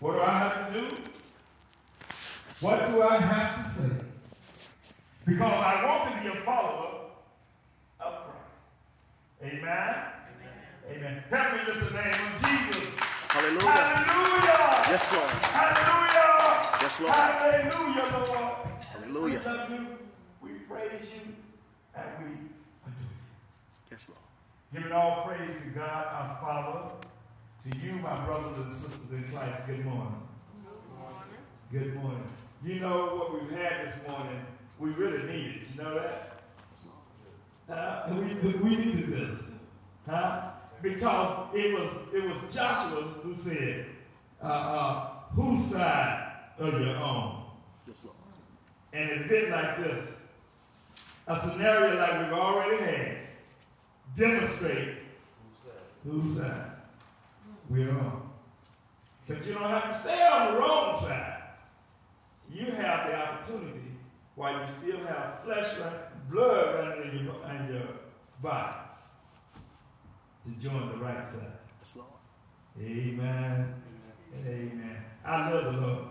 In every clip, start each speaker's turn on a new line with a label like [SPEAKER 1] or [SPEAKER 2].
[SPEAKER 1] What do I have to do? What do I have to say? Because I want to be a follower of Christ. Amen? Amen. Amen. Help me with the name of Jesus.
[SPEAKER 2] Hallelujah.
[SPEAKER 1] Hallelujah.
[SPEAKER 2] Yes, Lord.
[SPEAKER 1] Hallelujah.
[SPEAKER 2] Yes, Lord.
[SPEAKER 1] Hallelujah, Lord.
[SPEAKER 2] Hallelujah.
[SPEAKER 1] We love you. We praise you. And we adore you.
[SPEAKER 2] Yes, Lord.
[SPEAKER 1] Giving all praise to God, our Father. To you, my brothers and sisters in Christ, good morning. Good morning. Good morning. You know what we've had this morning, we really need needed. You know that? Huh? We, we needed this. Huh? Because it was it was Joshua who said, uh, uh, whose side of your own?
[SPEAKER 2] Yes, Lord.
[SPEAKER 1] And it fit like this. A scenario like we've already had. Demonstrate whose side we're on. But you don't have to stay on the wrong side. You have the opportunity while you still have flesh and blood running in your, in your body to join the right side.
[SPEAKER 2] Yes, Lord.
[SPEAKER 1] Amen. Amen. I love the Lord.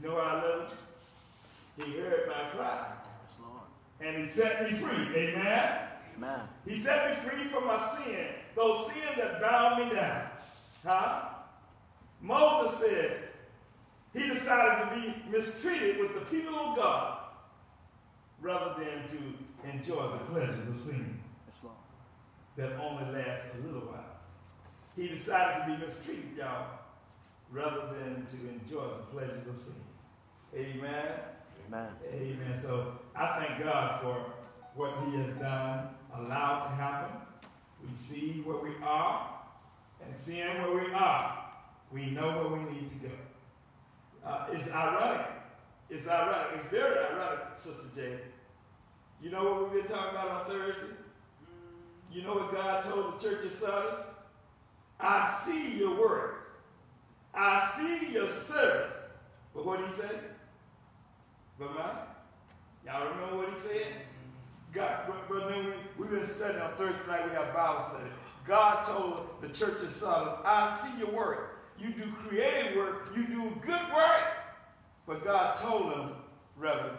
[SPEAKER 1] You know why I love him? He heard my cry
[SPEAKER 2] Yes, Lord.
[SPEAKER 1] and he set me free. Amen.
[SPEAKER 2] Amen.
[SPEAKER 1] He set me free from my sin, those sins that bound me down. Huh? Moses said he decided to be mistreated with the people of God rather than to enjoy the pleasures of sin that only lasts a little while. He decided to be mistreated, y'all, rather than to enjoy the pleasures of sin. Amen.
[SPEAKER 2] Amen.
[SPEAKER 1] Amen. So I thank God for what He has done, allowed to happen. We see where we are, and seeing where we are, we know where we need to go. Uh, it's ironic. It's ironic. It's very ironic, Sister Jay. You know what we've been talking about on Thursday? You know what God told the church of Sardis? I see your work. I see your service. But what did he say? But man, y'all remember what he said? God, but, but then we, we've been studying on Thursday night, we have Bible study. God told the church of Sodom, I see your work. You do creative work, you do good work. But God told them, Reverend,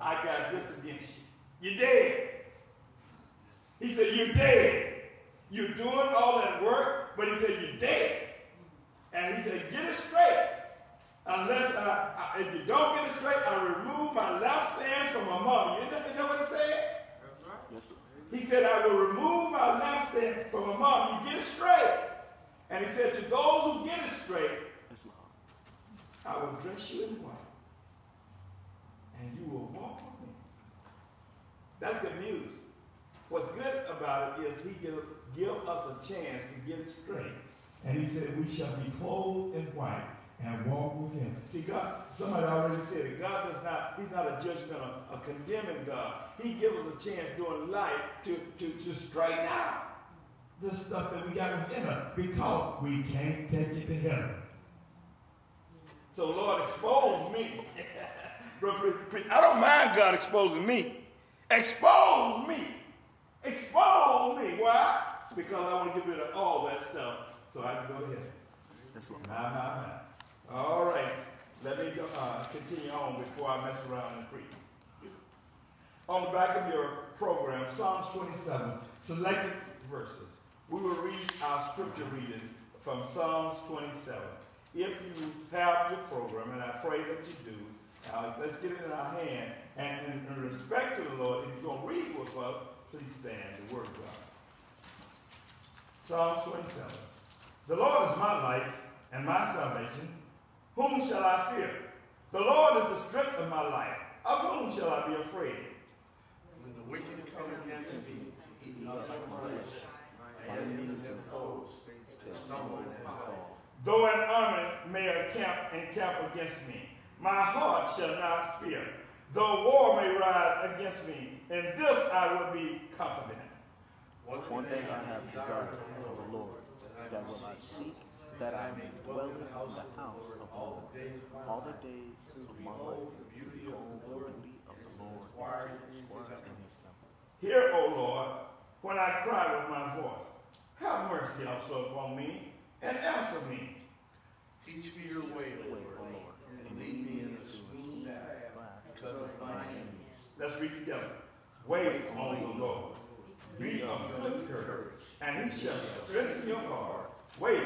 [SPEAKER 1] I got this against you. You're dead. He said, You're dead. You're doing all that work, but he said, You're dead. And he said, Get it straight. Unless I, I, if you don't get it straight, I remove my lampstand from among you. You know, you know what he said? That's right.
[SPEAKER 2] Yes, Lord.
[SPEAKER 1] He said, I will remove my lampstand from among you. Get it straight. And he said, To those who get it straight, I will dress you in white. And you will walk with me. That's good news. What's good about it is he give, give us a chance to get it straight. And he said, We shall be clothed in white and walk with him. See, God, somebody already said it. God does not, he's not a judgment, a, a condemning God. He gives us a chance during life to, to, to straighten out the stuff that we got within us because we can't take it to heaven. So, Lord, expose me. I don't mind God exposing me. Expose me. Expose me. Why? Because I want to get rid of all that stuff so I can go to heaven.
[SPEAKER 2] Yes, Lord.
[SPEAKER 1] Nah, nah, nah. All right. Let me uh, continue on before I mess around and preach. On the back of your program, Psalms 27, selected verses. We will read our scripture reading from Psalms 27. If you have your program, and I pray that you do, uh, let's get it in our hand. And in, in respect to the Lord, if you're going to read with us, please stand the word of God. Psalms 27. The Lord is my light and my salvation. Whom shall I fear? The Lord is the strength of my life. Of whom shall I be afraid?
[SPEAKER 3] When the wicked come against me to eat up my flesh, my enemies and foes to stumble and fall.
[SPEAKER 1] Though an army may encamp, encamp against me, my heart shall not fear. Though war may rise against me, in this I will be confident.
[SPEAKER 2] One thing I have desired of the Lord, that will I seek, that I may dwell in the house of the Lord all the days of my life, to behold the beauty of the Lord, and to inquire in his temple.
[SPEAKER 1] Hear, O Lord, when I cry with my voice. Have mercy also upon me, and answer me.
[SPEAKER 2] Teach me your way, O
[SPEAKER 3] way,
[SPEAKER 2] Lord,
[SPEAKER 3] Lord,
[SPEAKER 2] and lead me in a smooth path because of my enemies.
[SPEAKER 4] Let's read together. Wait on the Lord. Be of good courage, and he shall strengthen your heart. Wait,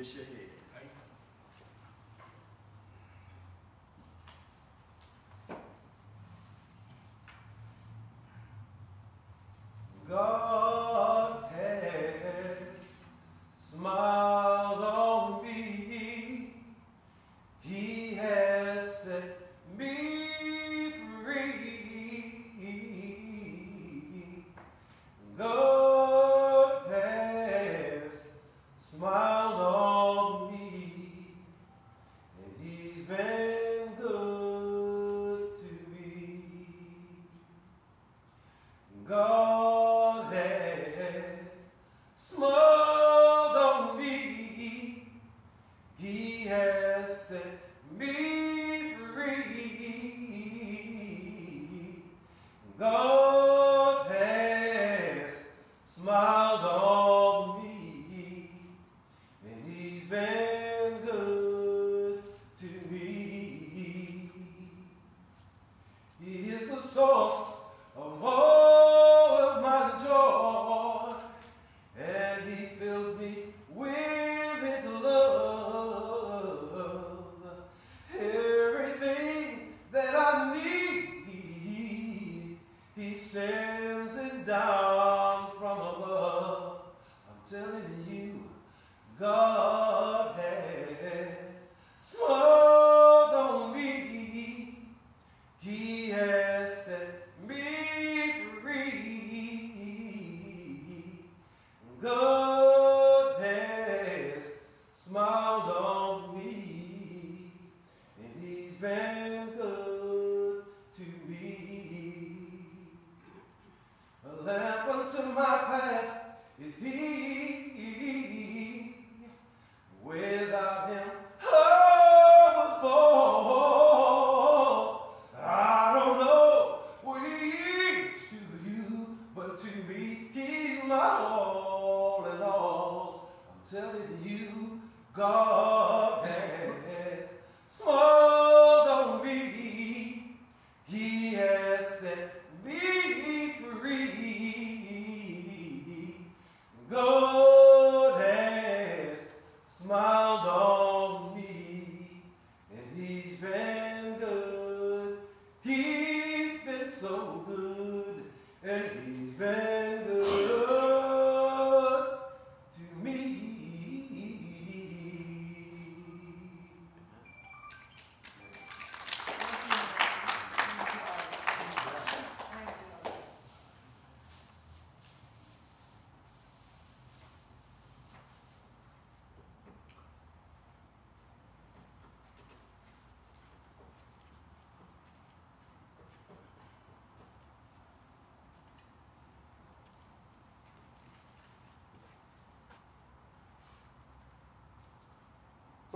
[SPEAKER 4] Misha Hay.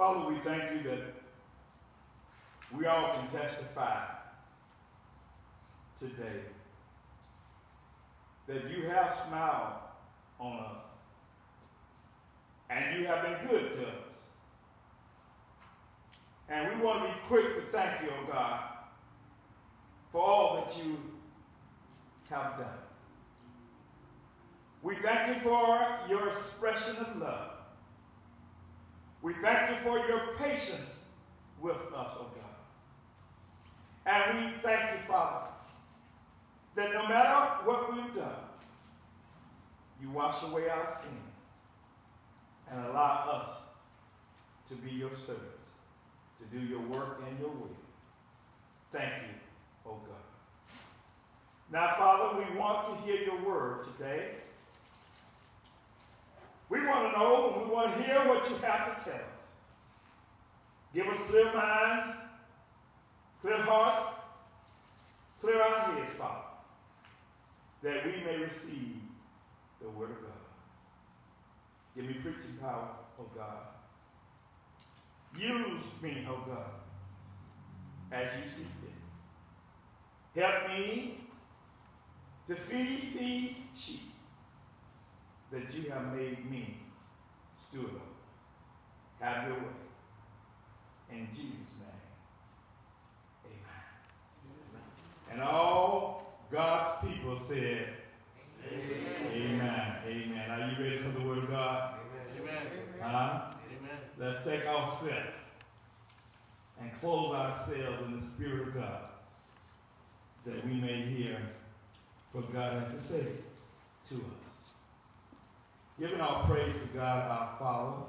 [SPEAKER 1] Father, we thank you that we all can testify today that you have smiled on us and you have been good to us. And we want to be quick to thank you, oh God, for all that you have done. We thank you for your expression of love. We thank you for your patience with us, oh God. And we thank you, Father, that no matter what we've done, you wash away our sin and allow us to be your servants, to do your work and your will. Thank you, oh God. Now, Father, we want to hear your word today. We want to know and we want to hear what you have to tell us. Give us clear minds, clear hearts, clear our heads, Father, that we may receive the word of God. Give me preaching power, oh God. Use me, oh God, as you see fit. Help me to feed these sheep that you have made me steward of. Have your way. In Jesus' name, amen. And all God's people said, Amen. Amen. Amen. Are you ready for the word of God?
[SPEAKER 3] Amen.
[SPEAKER 1] Huh?
[SPEAKER 3] Amen.
[SPEAKER 1] Let's take off self and clothe ourselves in the Spirit of God that we may hear what God has to say to us. Giving all praise to God our Father,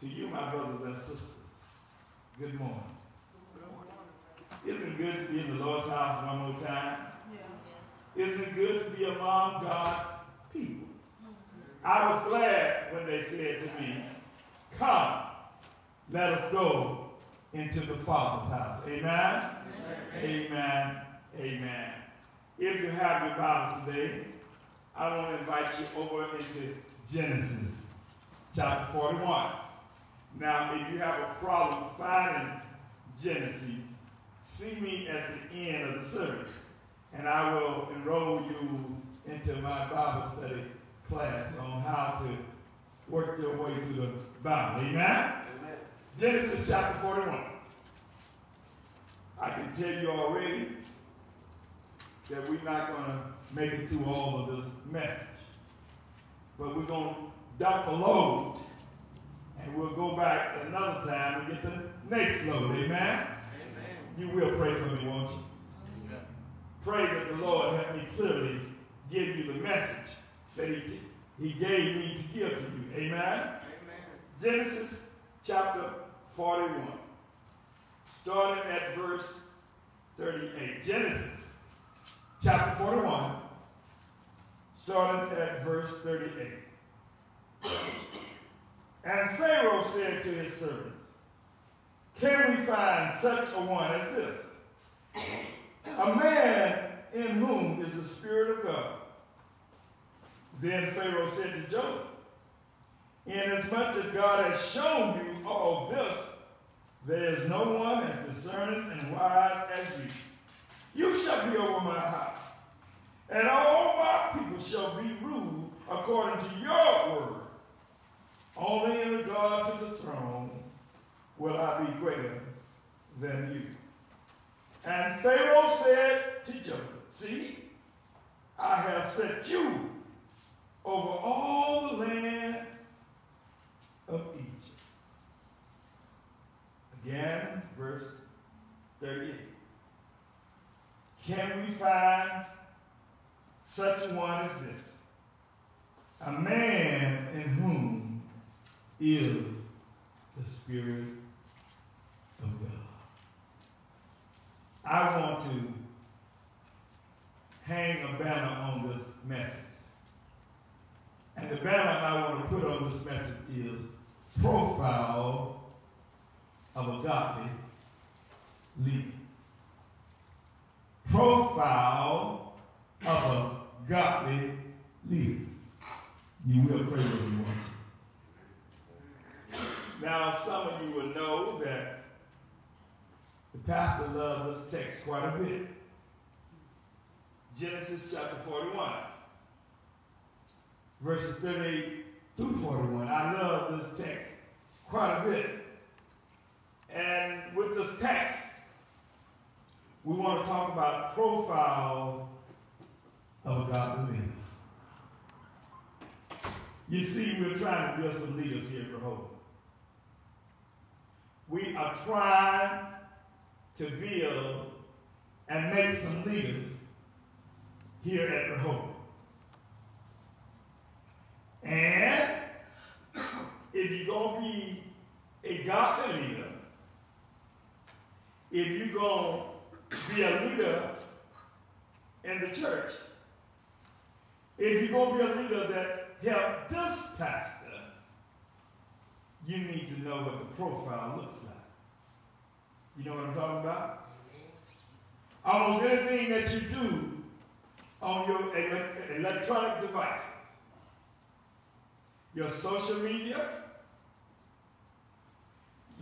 [SPEAKER 1] to you, my brothers and sisters, good morning. Isn't it good to be in the Lord's house one more time? Isn't it good to be among God's people? I was glad when they said to me, Come, let us go into the Father's house. Amen? Amen. Amen. If you have your Bible today, I want to invite you over into Genesis chapter 41. Now, if you have a problem finding Genesis, see me at the end of the service, and I will enroll you into my Bible study class on how to work your way through the Bible. Amen?
[SPEAKER 3] Amen.
[SPEAKER 1] Genesis chapter 41. I can tell you already that we're not going to make it through all of this message. But we're going to dump a load and we'll go back another time and get the next load. Amen?
[SPEAKER 3] Amen.
[SPEAKER 1] You will pray for me, won't you?
[SPEAKER 3] Amen.
[SPEAKER 1] Pray that the Lord help me clearly give you the message that He, he gave me to give to you. Amen? Genesis chapter 41, starting at verse 38. Genesis chapter 41, starting at verse 38. And Pharaoh said to his servants, Can we find such a one as this? A man in whom is the Spirit of God. Then Pharaoh said to Joseph, Inasmuch as God has shown you all this, there is no one as discerning and wise as you. You shall be over my house, and all my people shall be ruled according to your word. Only in regard to the throne will I be greater than you. And Pharaoh said to Joseph, See, I have set you over all the land of Egypt. Again, verse 38. Can we find such one as this? A man in whom is the Spirit of God. I want to hang a banner on this message. And the banner I want to put on this message is profile of a godly leader. Profile of a godly leader. You will pray with me. Now, some of you will know that the pastor loves this text quite a bit. Genesis chapter 41, verses 38 through 41. I love this text quite a bit. And with this text, we want to talk about profile of godly leader. You see, we're trying to build some leaders here at Rehoboth. We are trying to build and make some leaders here at Rehoboth. And if you're going to be a godly leader, if you're going to be a leader in the church, if you're going to be a leader that help this pastor, you need to know what the profile looks like. You know what I'm talking about? Almost anything that you do on your ele- electronic devices, your social media,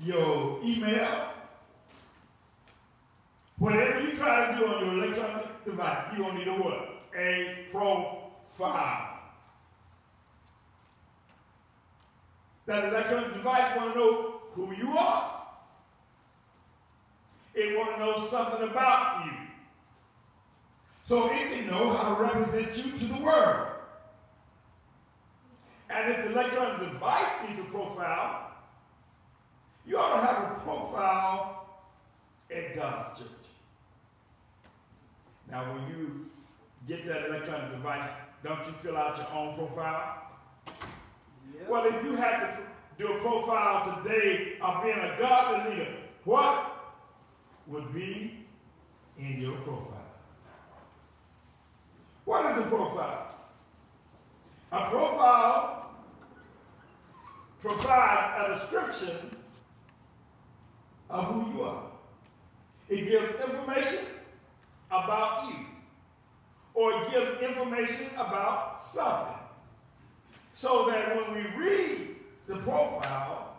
[SPEAKER 1] your email, whatever you try to do on your electronic device, you're going to need a what? A profile. That electronic device want to know who you are. It want to know something about you. So it can know how to represent you to the world. And if the electronic device needs a profile, you ought to have a profile at God's church. Now, when you get that electronic device, don't you fill out your own profile? Well, if you had to do a profile today of being a godly leader, what would be in your profile? What is a profile? A profile provides a description of who you are. It gives information about you, or it gives information about something. So that when we read the profile,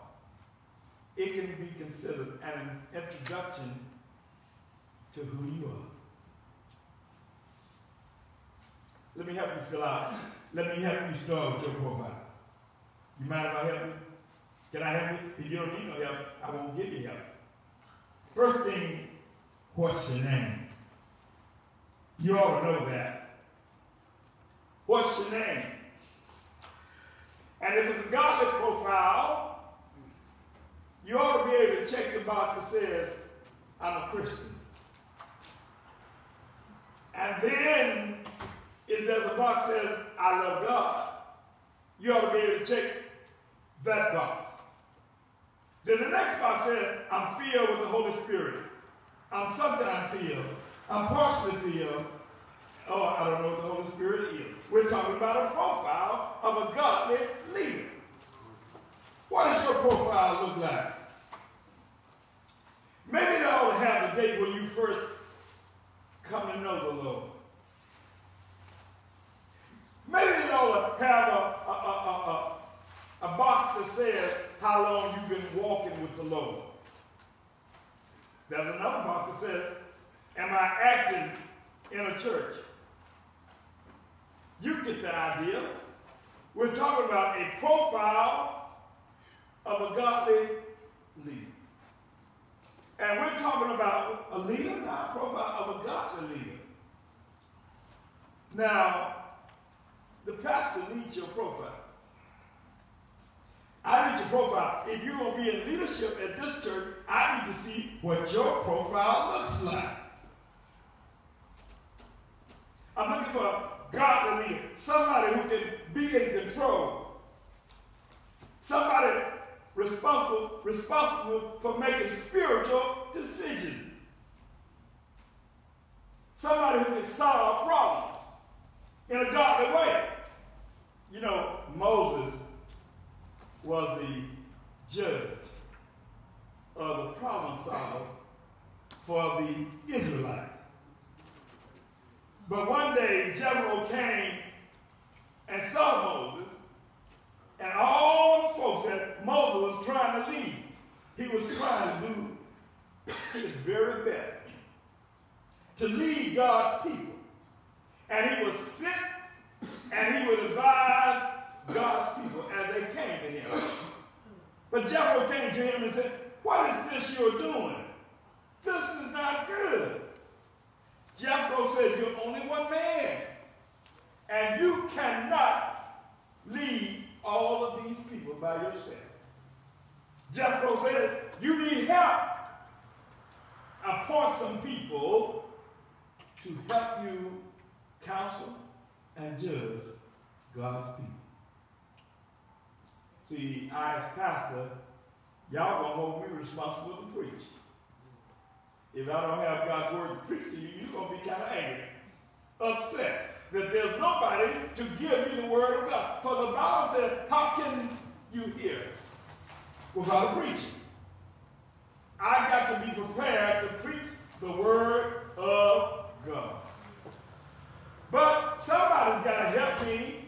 [SPEAKER 1] it can be considered an introduction to who you are. Let me help you fill out. Let me help you start with your profile. You mind if I help you? Can I help you? If you don't need no help, I won't give you help. First thing, what's your name? You ought to know that. What's your name? And if it's a godly profile, you ought to be able to check the box that says, I'm a Christian. And then, if there's a box that says, I love God, you ought to be able to check that box. Then the next box says, I'm filled with the Holy Spirit. I'm sometimes filled. I'm partially filled. Oh, I don't know what the Holy Spirit is. We're talking about a profile of a godly leader. What does your profile look like? Maybe it ought to have the date when you first come to know the Lord. Maybe it ought to have a, a, a, a, a box that says how long you've been walking with the Lord. There's another box that says, Am I acting in a church? You get the idea. We're talking about a profile of a godly leader. And we're talking about a leader, not a profile of a godly leader. Now, the pastor needs your profile. I need your profile. If you're going to be in leadership at this church, I need to see what your profile looks like. I'm looking for a godly leader, somebody who can be in control, somebody responsible, responsible for making spiritual decisions, somebody who can solve problems in a godly way. You know, Moses was the judge of the problem solver for the Israelites. But one day, Jethro came and saw Moses, and all the folks that Moses was trying to lead, he was trying to do his very best to lead God's people. And he would sit and he would advise God's people as they came to him. But Jethro came to him and said, What is this you're doing? This is not good. Jethro said, You're only one man, and you cannot lead all of these people by yourself. Jethro said, You need help. Appoint some people to help you counsel and judge God's people. See, I as pastor, y'all gonna hold me responsible to preach. If I don't have God's word to preach to you, you're going to be kind of angry, upset that there's nobody to give you the word of God. For the Bible says, how can you hear without a preacher? I got to be prepared to preach the word of God. But somebody's got to help me.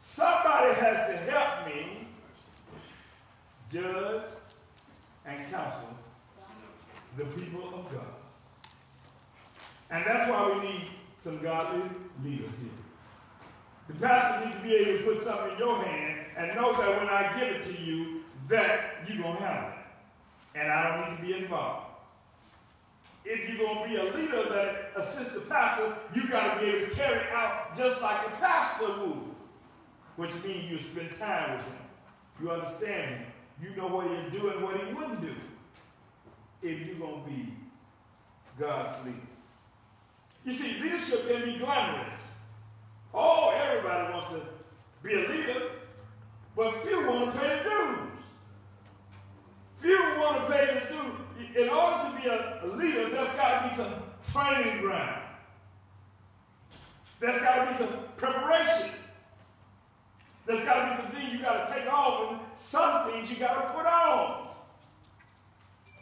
[SPEAKER 1] Somebody has to help me judge and counsel the people of God. And that's why we need some godly leaders here. The pastor needs to be able to put something in your hand and know that when I give it to you, that you're going to handle it. And I don't need to be involved. If you're going to be a leader that assists the pastor, you got to be able to carry out just like a pastor would, which means you spend time with him. You understand him. You know what he'll do and what he wouldn't do if you're going to be God's leader. You see, leadership can be glamorous. Oh, everybody wants to be a leader, but few want to pay the dues. Few want to pay the dues. In order to be a, leader, there's got to be some training ground. There's got to be some preparation. There's got to be some things you got to take off and some things you got to put on.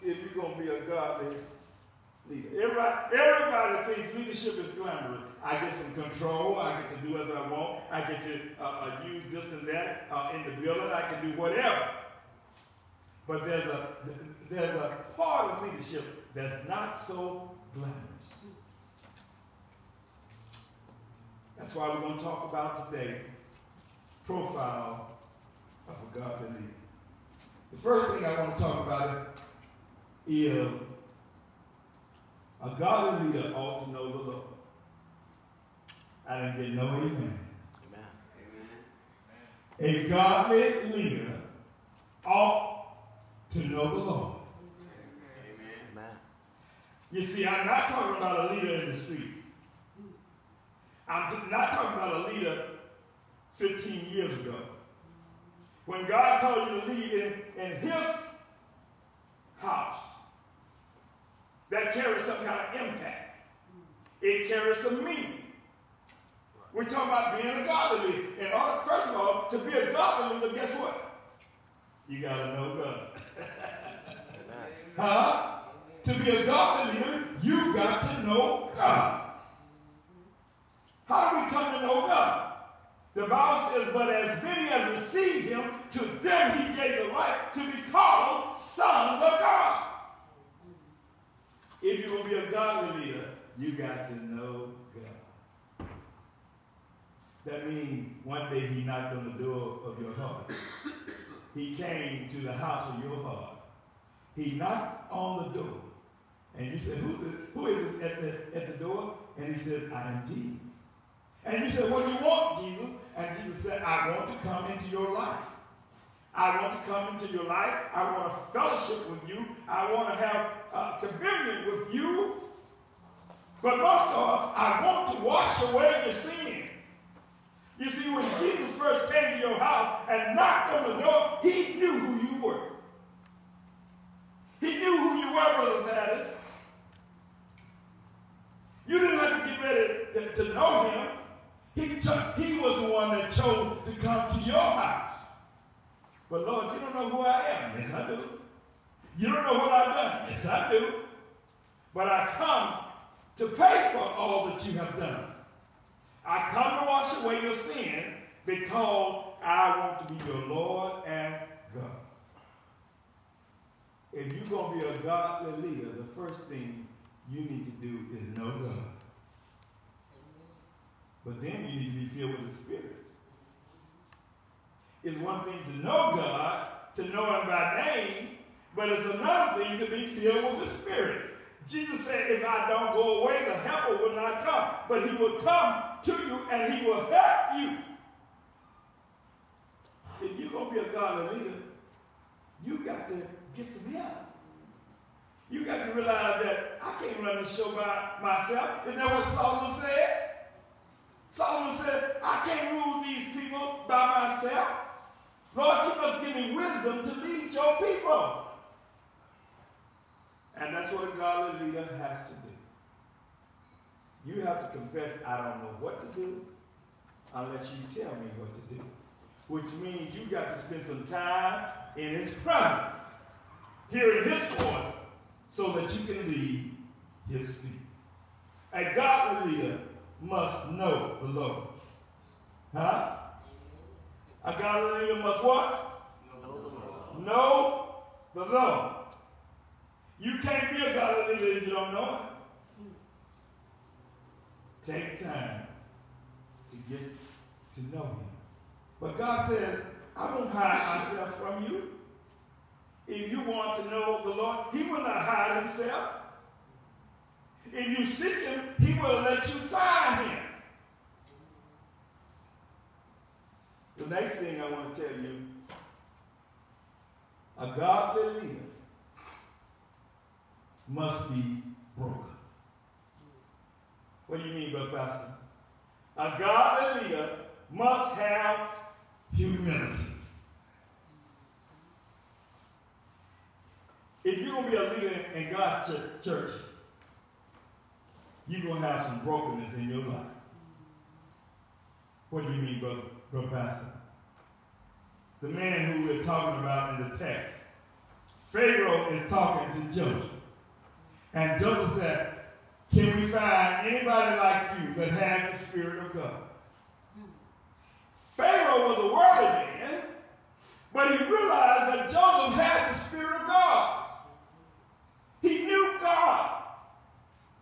[SPEAKER 1] If you're going to be a godly leader. Everybody, everybody thinks leadership is glamorous. I get some control. I get to do as I want. I get to uh, uh, use this and that uh, in the building. I can do whatever. But there's a there's a part of leadership that's not so glamorous. That's why we're going to talk about today profile of a godly leader. The first thing I want to talk about is a godly leader ought to know the Lord. I didn't get no amen.
[SPEAKER 2] Amen.
[SPEAKER 1] A godly leader ought to know the Lord.
[SPEAKER 2] Amen.
[SPEAKER 1] You see, I'm not talking about a leader in the street. I'm not talking about a leader 15 years ago. When God called you to lead in, in his house, that carries some kind of impact. It carries some meaning. We're talking about being a godly leader. In order, first of all, to be a godly leader, guess what? You got to know God. Huh? To be a godly leader, you got to know God. How do we come to know God? The Bible says, but as many as received him, to them he gave the right to be called sons of God. If you're going to be a godly leader, you got to know God. That means one day he knocked on the door of your heart. He came to the house of your heart. He knocked on the door. And you said, who is, who is it at the, at the door? And he said, I am Jesus. And you said, what do you want, Jesus? And Jesus said, I want to come into your life. I want to come into your life. I want to fellowship with you. I want to have uh, communion with you. But most of all, I want to wash away your sin. You see, when Jesus first came to your house and knocked on the door, he knew who you were. He knew who you were, Brother Thaddeus. You didn't have to get ready to, know him. He, he was the one that chose to come to your house. But Lord, you don't know who I am. Yes, I do. You don't know what I've done. Yes, I do. But I come to pay for all that you have done. I come to wash away your sin because I want to be your Lord and God. If you're going to be a godly leader, the first thing you need to do is know God. But then you need to be filled with the Spirit. It's one thing to know God, to know Him by name, but it's another thing to be filled with the Spirit. Jesus said, if I don't go away, the helper will not come. But he will come to you and he will help you. If you're going to be a godly leader, you got to get some help. You got to realize that I can't run the show by myself. Isn't that what Solomon said? Solomon said, I can't rule these people by myself. Lord, you must give me wisdom to lead your people. And that's what a godly leader has to do. You have to confess, I don't know what to do unless you tell me what to do. Which means you got to spend some time in his presence, hearing his voice, so that you can lead his people. A godly leader must know the Lord. Huh? A godly leader must what? Know the Lord. You can't be a godly leader if you don't know it. Take time to get to know him. But God says, I won't hide myself from you. If you want to know the Lord, he will not hide himself. If you seek him, he will let you find him. The next thing I want to tell you, a godly leader must be broken. What do you mean, Brother Pastor? A godly leader must have humility. If you're going to be a leader in God's church, you're going to have some brokenness in your life. What do you mean, brother, brother Pastor? The man who we're talking about in the text, Pharaoh is talking to Joseph. And Joseph said, Can we find anybody like you that has the Spirit of God? Pharaoh was a worldly man, but he realized that Joseph had the Spirit of God. He knew God.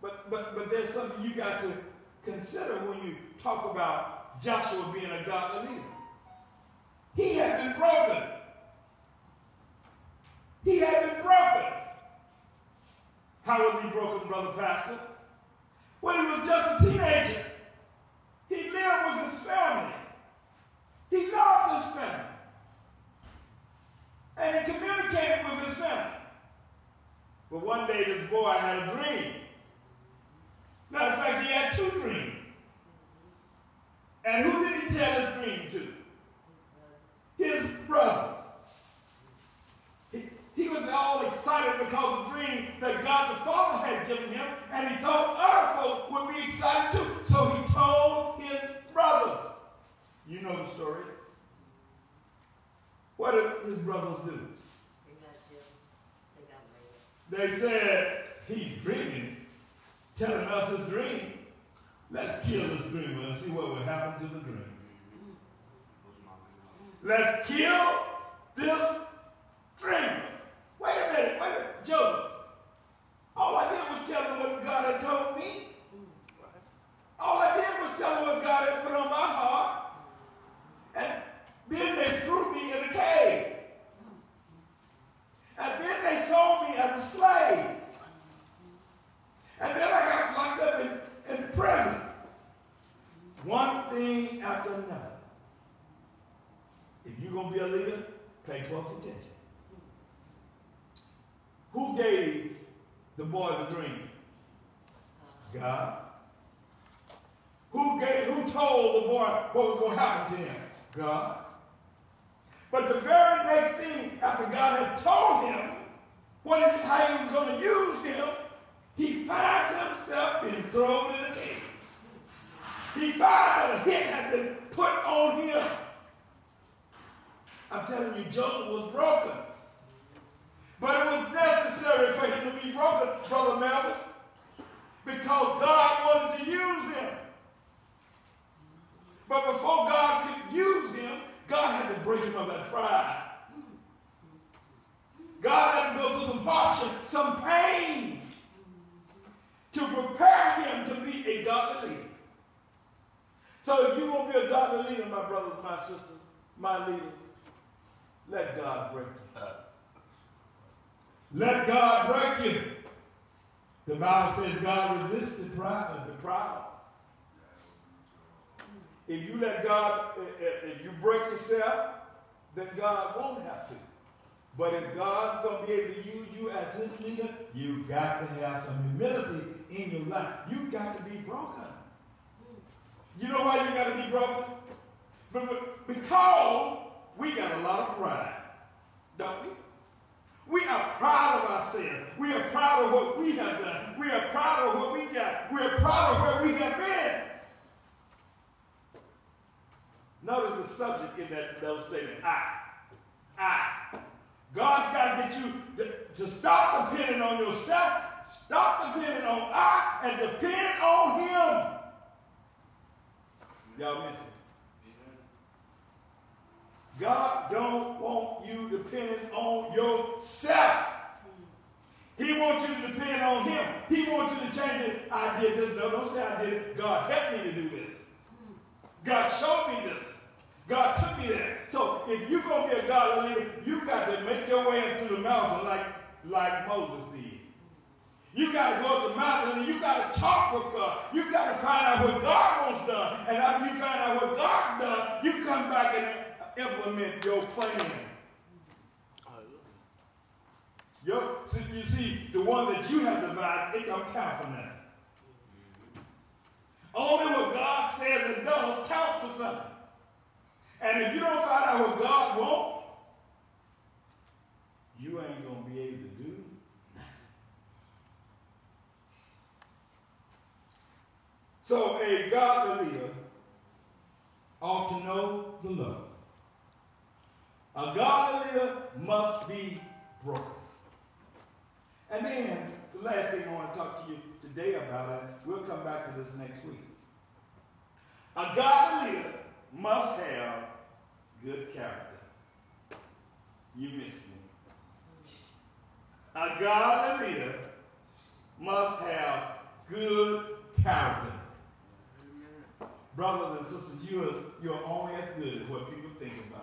[SPEAKER 1] But, but, but there's something you got to consider when you talk about Joshua being a godly leader. He had been broken. He had been broken. How was he broken, Brother Pastor? When he was just a teenager. He lived with his family. He loved his family. And he communicated with his family. But one day this boy had a dream. Matter of fact, he had two dreams. And who did he tell his dream to? His brother. He, was all excited because of the dream that God the Father had given him, and he thought other folks would be excited too. So he told his brothers. You know the story. What did his brothers do? They said, he's dreaming, telling us his dream. Let's kill this dreamer and see what will happen to the dream. Let's kill this dreamer. Wait a minute, wait a minute. Joe, all I did was tell him what God had told me. All I did was tell him what God had put on my heart. And then they threw me in a cave. And then they sold me as a slave. And then I got locked up in, in prison. One thing after another. If you're going to be a leader, pay close attention. Who gave the boy the dream? God. Who gave, who told the boy what was going to happen to him? God. But the very next thing, after God had told him what is, how he was going to use him, he finds himself being thrown in a cave. He finds that a hit had been put on him. I'm telling you, Joseph was broken. But it was necessary for him to be broken, Brother Melvin, because God wanted to use him. But before God could use him, God had to break him of that pride. God had to go through some hardship, some pain to prepare him to be a godly leader. So if you want to be a godly leader, my brothers, my sisters, my leaders, let God break you. Let God break you. The Bible says God resists the proud. Uh, the proud. If you let God, uh, uh, if you break yourself, then God won't have to. But if God's going to be able to use you as his leader, you've got to have some humility in your life. You've got to be broken. You know why you got to be broken? Because we got a lot of pride, don't we? We are proud of ourselves. We are proud of what we have done. We are proud of what we got. We are proud of where we have been. Notice the subject in that those statement. I. I. God's got to get you to, to stop depending on yourself, stop depending on I, and depend on Him. Y'all miss. God don't want you dependent on yourself. He wants you to depend on him. He wants you to change it. I did this. No, don't say I did it. God helped me to do this. God showed me this. God took me there. So if you're going to be a godly leader, you got to make your way up to the mountain like, like Moses did. You got to go up the mountain and you got to talk with God. You got to find out what God wants done. And after you find out what God's done, you come back and implement your plan. Your, so you see, the one that you have devised, it don't count for nothing. Only what God says and does counts for something. And if you don't find out what God wants, you ain't going to be able to do nothing. So a godly leader ought to know the love. A godly leader must be broken. And then the last thing I want to talk to you today about it, we'll come back to this next week. A godly leader must have good character. You missed me. A godly leader must have good character. Brothers and sisters, you are, you're only as good as what people think about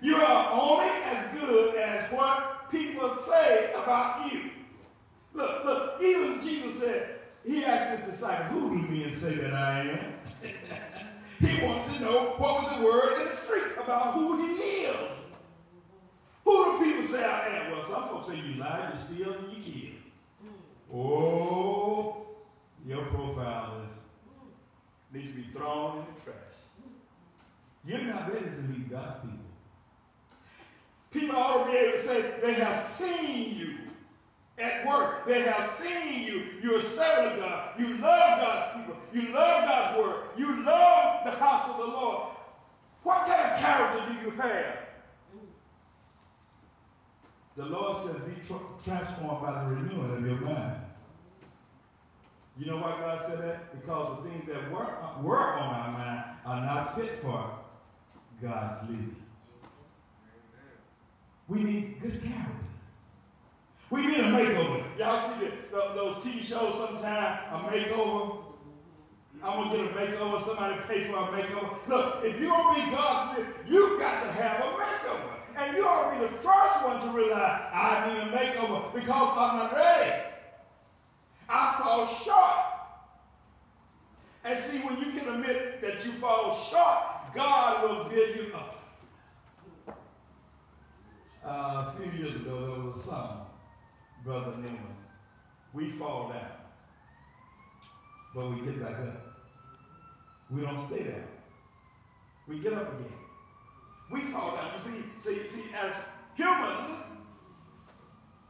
[SPEAKER 1] you. Are only as good as what people say about you. Look, look, even Jesus said, he asked his disciples, who do men say that I am? he wanted to know what was the word in the street about who he is. Who do people say I am? Well, some folks say you lie, you steal, and you kill. Oh, your profile is needs to be thrown in the trash. You're not ready to lead God's people. People ought to be able to say they have seen you at work. They have seen you. You're a servant of God. You love God's people. You love God's word. You love the house of the Lord. What kind of character do you have? The Lord says, be tra- transformed by the renewing of your mind. You know why God said that? Because the things that work, work on our mind are not fit for God's leading. We need good character. We need a makeover. Y'all see the, the, those TV shows sometimes, a makeover? I'm going to get a makeover. Somebody pay for a makeover. Look, if you're going to be God's leader, you got to have a makeover. And you ought to be the first one to realize, I need a makeover because I'm not ready. I fall short. And see, when you can admit that you fall short, God will build you up. Uh, a few years ago, there was a song, Brother Newman. We fall down, but we get back up. We don't stay down. We get up again. We fall down. You see, see, see, as humans,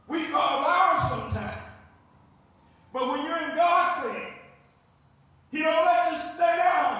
[SPEAKER 1] we fall down sometimes. But when you're in God's hand, He don't let you stay down.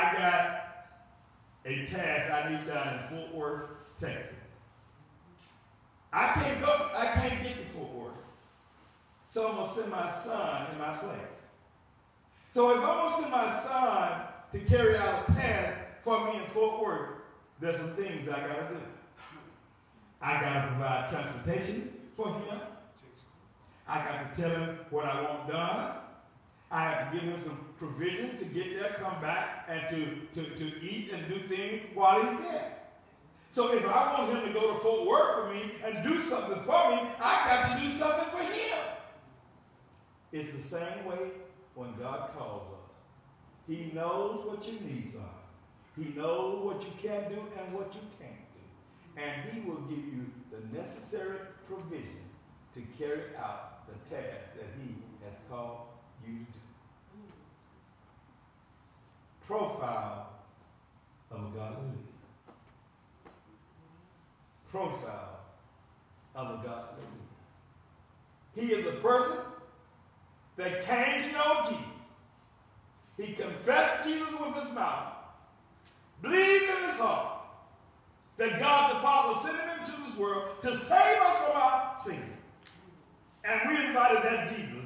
[SPEAKER 1] I got a task I need done in Fort Worth, Texas, I can't go, I can't get to Fort Worth. So I'm gonna send my son in my place. So if I'm gonna send my son to carry out a task for me in Fort Worth, there's some things I gotta do. I gotta provide transportation for him. I got to tell him what I want done. I have to give him some provisions to get there, come back, and to, to, to eat and do things while he's there. So if I want him to go to Fort Worth for me and do something for me, I got to do something for him. It's the same way when God calls us. He knows what your needs are. He knows what you can do and what you can't do. And he will give you the necessary provision to carry out the task that he has called you to do. Profile of a godly leader. Profile of a godly leader. He is a person that came to know Jesus. He confessed Jesus with his mouth, believed in his heart that God the Father sent him into this world to save us from our sins. And we invited that Jesus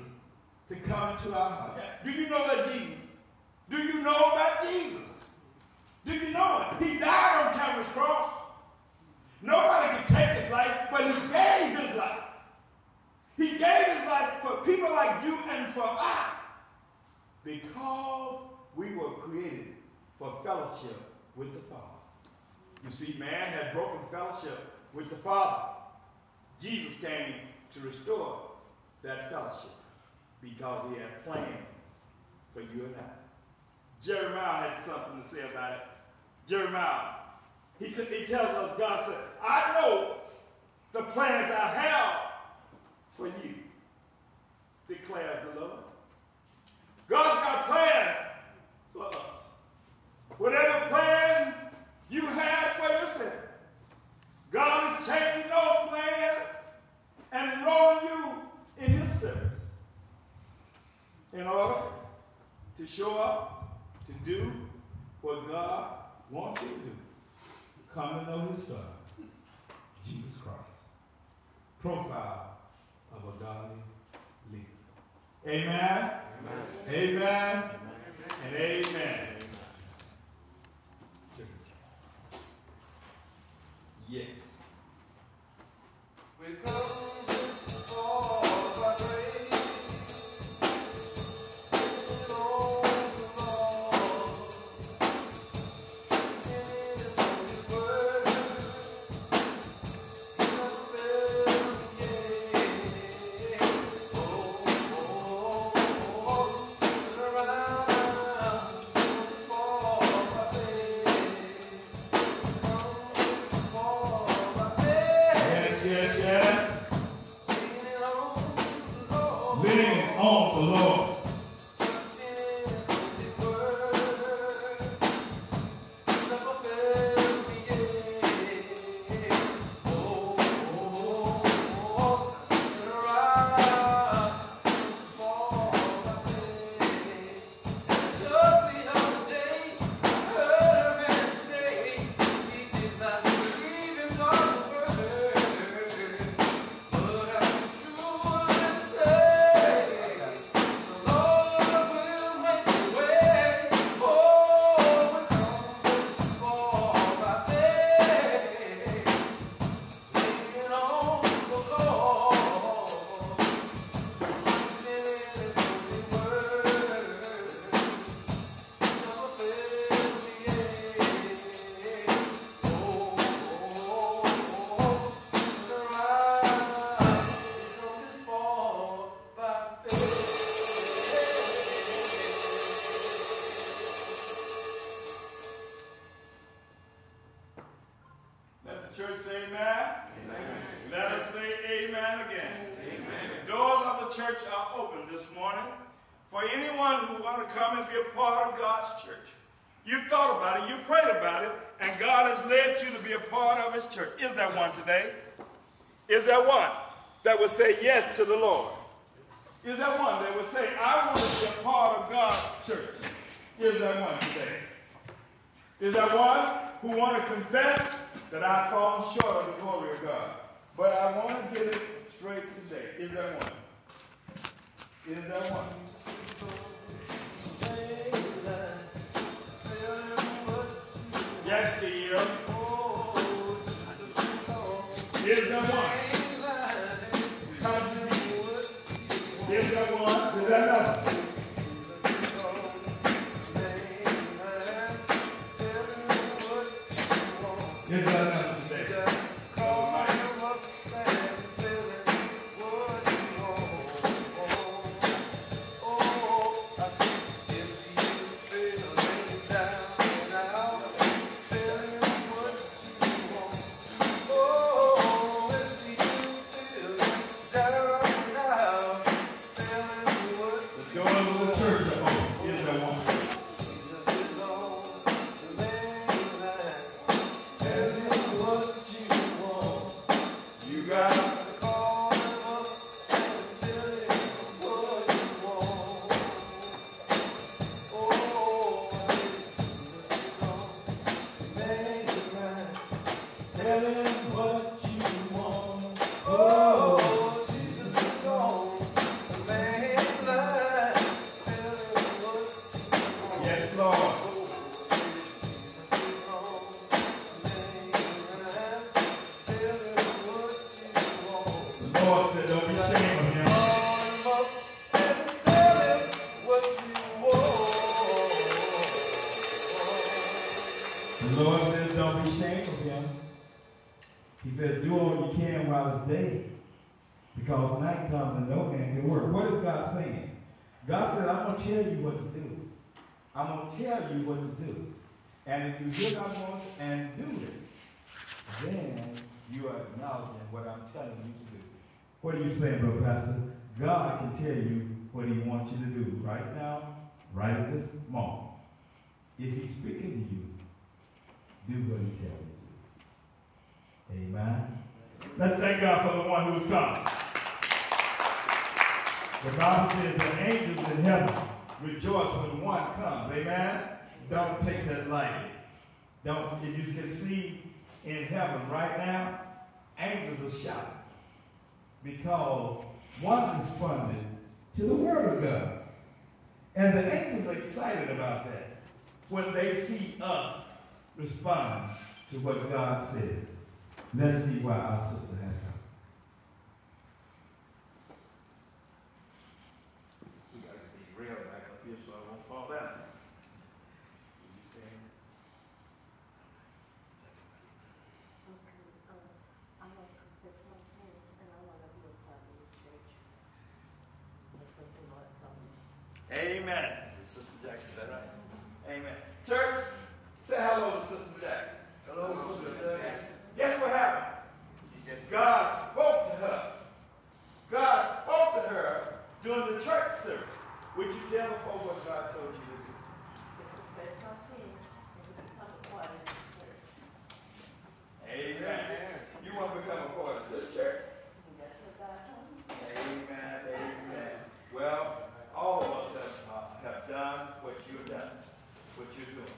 [SPEAKER 1] to come into our heart. Do you know that Jesus? Do you know about Jesus? Do you know it? He died on Calvary's cross. Nobody could take his life, but he gave his life. He gave his life for people like you and for us because we were created for fellowship with the Father. You see, man had broken fellowship with the Father. Jesus came to restore that fellowship because he had planned for you and I. Jeremiah had something to say about it. Jeremiah, he said, he tells us, God said, I know the plans I have for you, declares the Lord. God's got a plan for us. Whatever plan you had for yourself, God is changing those plans and enrolling you in his service in order to show up, to do what God wants you to do. Come to know his son, Jesus Christ. Profile of a godly leader. Amen. Amen. Amen. And amen. Yes.
[SPEAKER 4] We come the Lord?
[SPEAKER 1] And if you hear my voice and do it, then you are acknowledging what I'm telling you to do. What are you saying, Brother Pastor? God can tell you what he wants you to do right now, right at this moment. If he's speaking to you, do what he tells you to do. Amen. Let's thank God for the one who's come. The Bible says the angels in heaven rejoice when one comes. Amen. Don't take that lightly. Don't. If you can see in heaven right now, angels are shouting because one responded to the word of God, and the angels are excited about that when they see us respond to what God says. Let's see why our sister